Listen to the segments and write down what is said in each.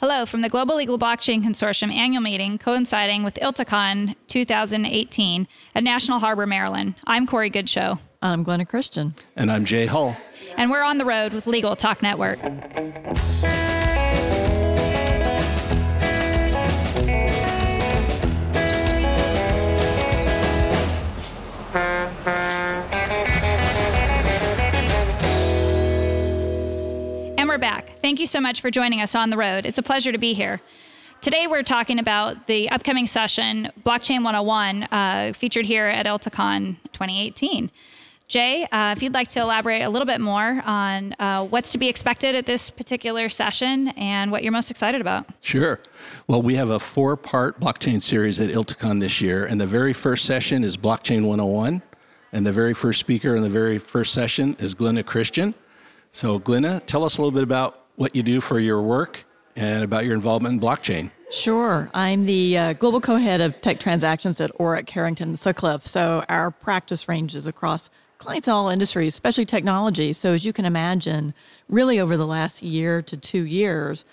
Hello from the Global Legal Blockchain Consortium annual meeting coinciding with ILTACON 2018 at National Harbor, Maryland. I'm Corey Goodshow. I'm Glenna Christian. And I'm Jay Hull. And we're on the road with Legal Talk Network. Thank you so much for joining us on the road. It's a pleasure to be here. Today, we're talking about the upcoming session, Blockchain 101, uh, featured here at ILTACON 2018. Jay, uh, if you'd like to elaborate a little bit more on uh, what's to be expected at this particular session and what you're most excited about. Sure. Well, we have a four part blockchain series at ILTACON this year, and the very first session is Blockchain 101, and the very first speaker in the very first session is Glenna Christian. So, Glenna, tell us a little bit about what you do for your work and about your involvement in blockchain. Sure. I'm the uh, global co head of tech transactions at Orrick, Herrington, Sutcliffe. So, our practice ranges across clients in all industries, especially technology. So, as you can imagine, really over the last year to two years,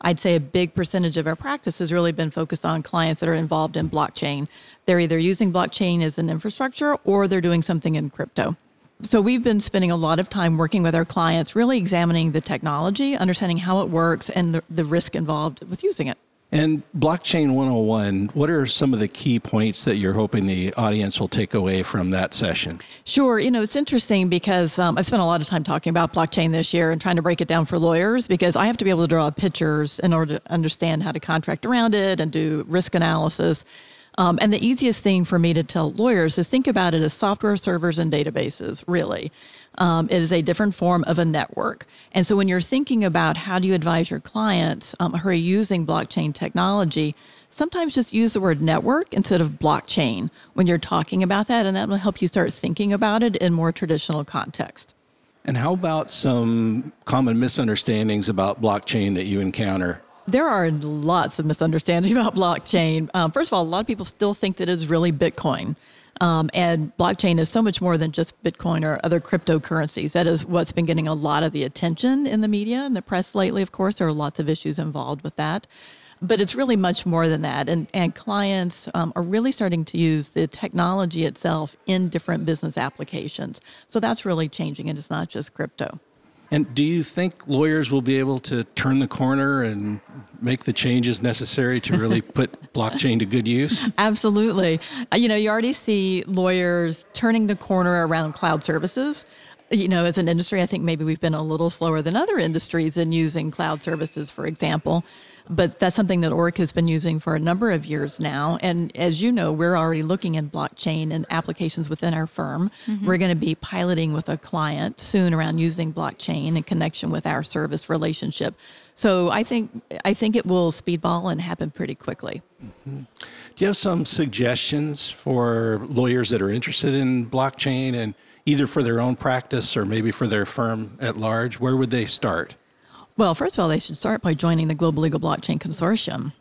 I'd say a big percentage of our practice has really been focused on clients that are involved in blockchain. They're either using blockchain as an infrastructure or they're doing something in crypto. So we've been spending a lot of time working with our clients, really examining the technology, understanding how it works, and the, the risk involved with using it. And Blockchain 101, what are some of the key points that you're hoping the audience will take away from that session? Sure. You know, it's interesting because um, I've spent a lot of time talking about blockchain this year and trying to break it down for lawyers because I have to be able to draw pictures in order to understand how to contract around it and do risk analysis. Um, and the easiest thing for me to tell lawyers is think about it as software servers and databases, really. Um, it is a different form of a network. And so when you're thinking about how do you advise your clients um, who are using blockchain technology, sometimes just use the word network instead of blockchain when you're talking about that, and that will help you start thinking about it in more traditional context. And how about some common misunderstandings about blockchain that you encounter? There are lots of misunderstandings about blockchain. Um, first of all, a lot of people still think that it's really Bitcoin. Um, and blockchain is so much more than just Bitcoin or other cryptocurrencies. That is what's been getting a lot of the attention in the media and the press lately, of course. There are lots of issues involved with that. But it's really much more than that. And, and clients um, are really starting to use the technology itself in different business applications. So that's really changing, and it's not just crypto. And do you think lawyers will be able to turn the corner and make the changes necessary to really put blockchain to good use? Absolutely. Uh, you know, you already see lawyers turning the corner around cloud services. You know, as an industry, I think maybe we've been a little slower than other industries in using cloud services, for example but that's something that Orrick has been using for a number of years now. And as you know, we're already looking at blockchain and applications within our firm. Mm-hmm. We're going to be piloting with a client soon around using blockchain in connection with our service relationship. So I think I think it will speedball and happen pretty quickly. Mm-hmm. Do you have some suggestions for lawyers that are interested in blockchain and either for their own practice or maybe for their firm at large? Where would they start? Well, first of all, they should start by joining the Global Legal Blockchain Consortium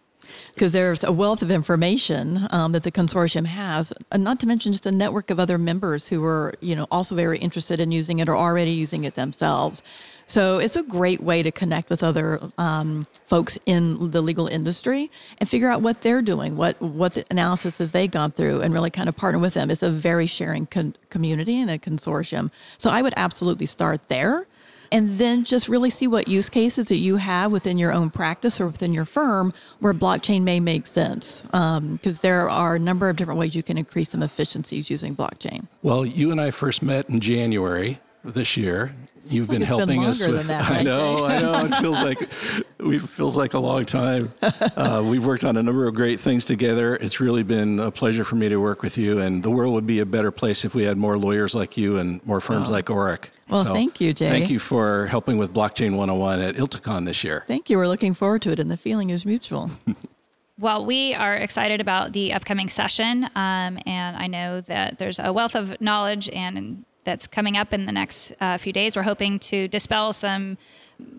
because there's a wealth of information um, that the consortium has, and not to mention just a network of other members who are, you know, also very interested in using it or already using it themselves. So it's a great way to connect with other um, folks in the legal industry and figure out what they're doing, what what analysis have they gone through, and really kind of partner with them. It's a very sharing con- community and a consortium. So I would absolutely start there and then just really see what use cases that you have within your own practice or within your firm where blockchain may make sense. Because um, there are a number of different ways you can increase some efficiencies using blockchain. Well, you and I first met in January this year. You've been helping been us with. That, I know, I know. It feels like it feels like a long time. Uh, we've worked on a number of great things together. It's really been a pleasure for me to work with you, and the world would be a better place if we had more lawyers like you and more firms oh. like Orrick. Well, so thank you, Jay. Thank you for helping with Blockchain 101 at ILTACON this year. Thank you. We're looking forward to it, and the feeling is mutual. well, we are excited about the upcoming session, um, and I know that there's a wealth of knowledge and that's coming up in the next uh, few days. We're hoping to dispel some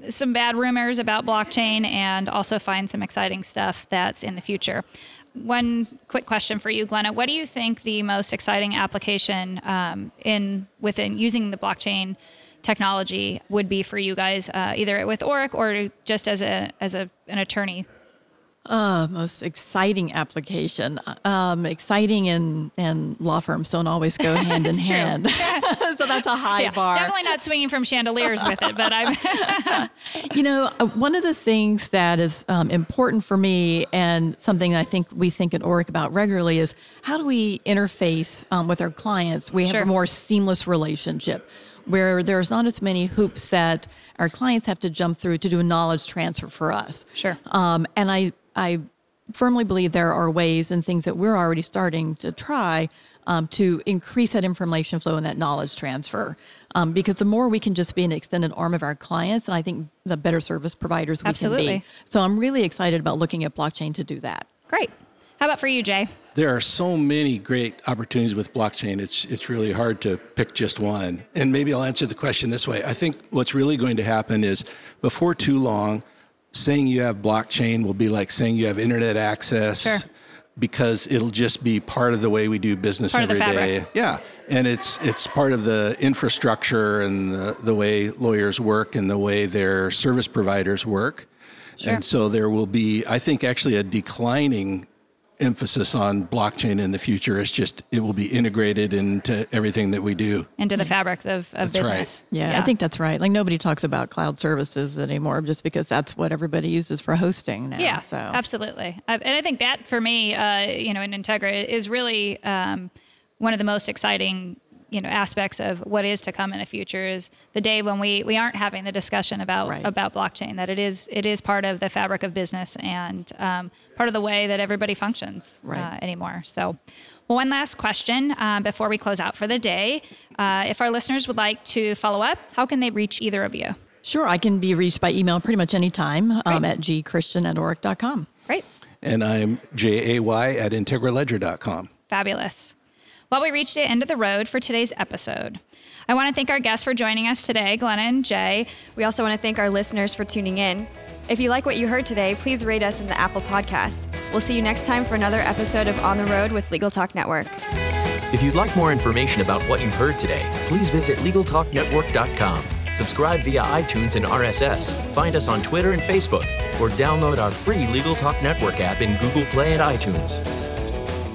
some bad rumors about blockchain and also find some exciting stuff that's in the future. One quick question for you, Glenna. What do you think the most exciting application um, in within using the blockchain technology would be for you guys, uh, either with Orrick or just as a as a an attorney. Uh, most exciting application. Um, exciting and, and law firms don't always go hand in hand. so that's a high Yeah, bar. definitely not swinging from chandeliers with it, but I'm You know, uh, one of the things that is um, important for me and something I think we think at Orrick about regularly is how do we interface um, with our clients? We have Sure. a more seamless relationship where there's not as many hoops that our clients have to jump through to do a knowledge transfer for us. Sure. Um, and I, I firmly believe there are ways and things that we're already starting to try um, to increase that information flow and that knowledge transfer. Um, because the more we can just be an extended arm of our clients, and I think the better service providers we can Absolutely. be. So I'm really excited about looking at blockchain to do that. great. How about for you, Jay? There are so many great opportunities with blockchain. It's it's really hard to pick just one. And maybe I'll answer the question this way. I think what's really going to happen is before too long, saying you have blockchain will be like saying you have internet access. Sure. Because it'll just be part of the way we do business Part every day. Yeah, and it's it's part of the infrastructure and the, the way lawyers work and the way their service providers work. And so there will be, I think, actually a declining emphasis on blockchain in the future. It's just it will be integrated into everything that we do. Into the fabric of, of That's right. business. Yeah, I think that's right. Like nobody talks about cloud services anymore just because that's what everybody uses for hosting now. Yeah, so. absolutely. And I think that for me, uh, you know, in Integra is really um, one of the most exciting, you know, aspects of what is to come in the future is the day when we, we aren't having the discussion about Right. about blockchain. That it is it is part of the fabric of business and um, part of the way that everybody functions Right. uh, anymore. So. One last question um, before we close out for the day. Uh, if our listeners would like to follow up, how can they reach either of you? Sure, I can be reached by email pretty much anytime um, at gchristian at orrick.com. Great. And I'm J A Y at integraledger.com. Fabulous. Well, we reached the end of the road for today's episode. I want to thank our guests for joining us today, Glenna and Jay. We also want to thank our listeners for tuning in. If you like what you heard today, please rate us in the Apple Podcast. We'll see you next time for another episode of On the Road with Legal Talk Network. If you'd like more information about what you've heard today, please visit LegalTalkNetwork.com. Subscribe via iTunes and RSS. Find us on Twitter and Facebook, or download our free Legal Talk Network app in Google Play and iTunes.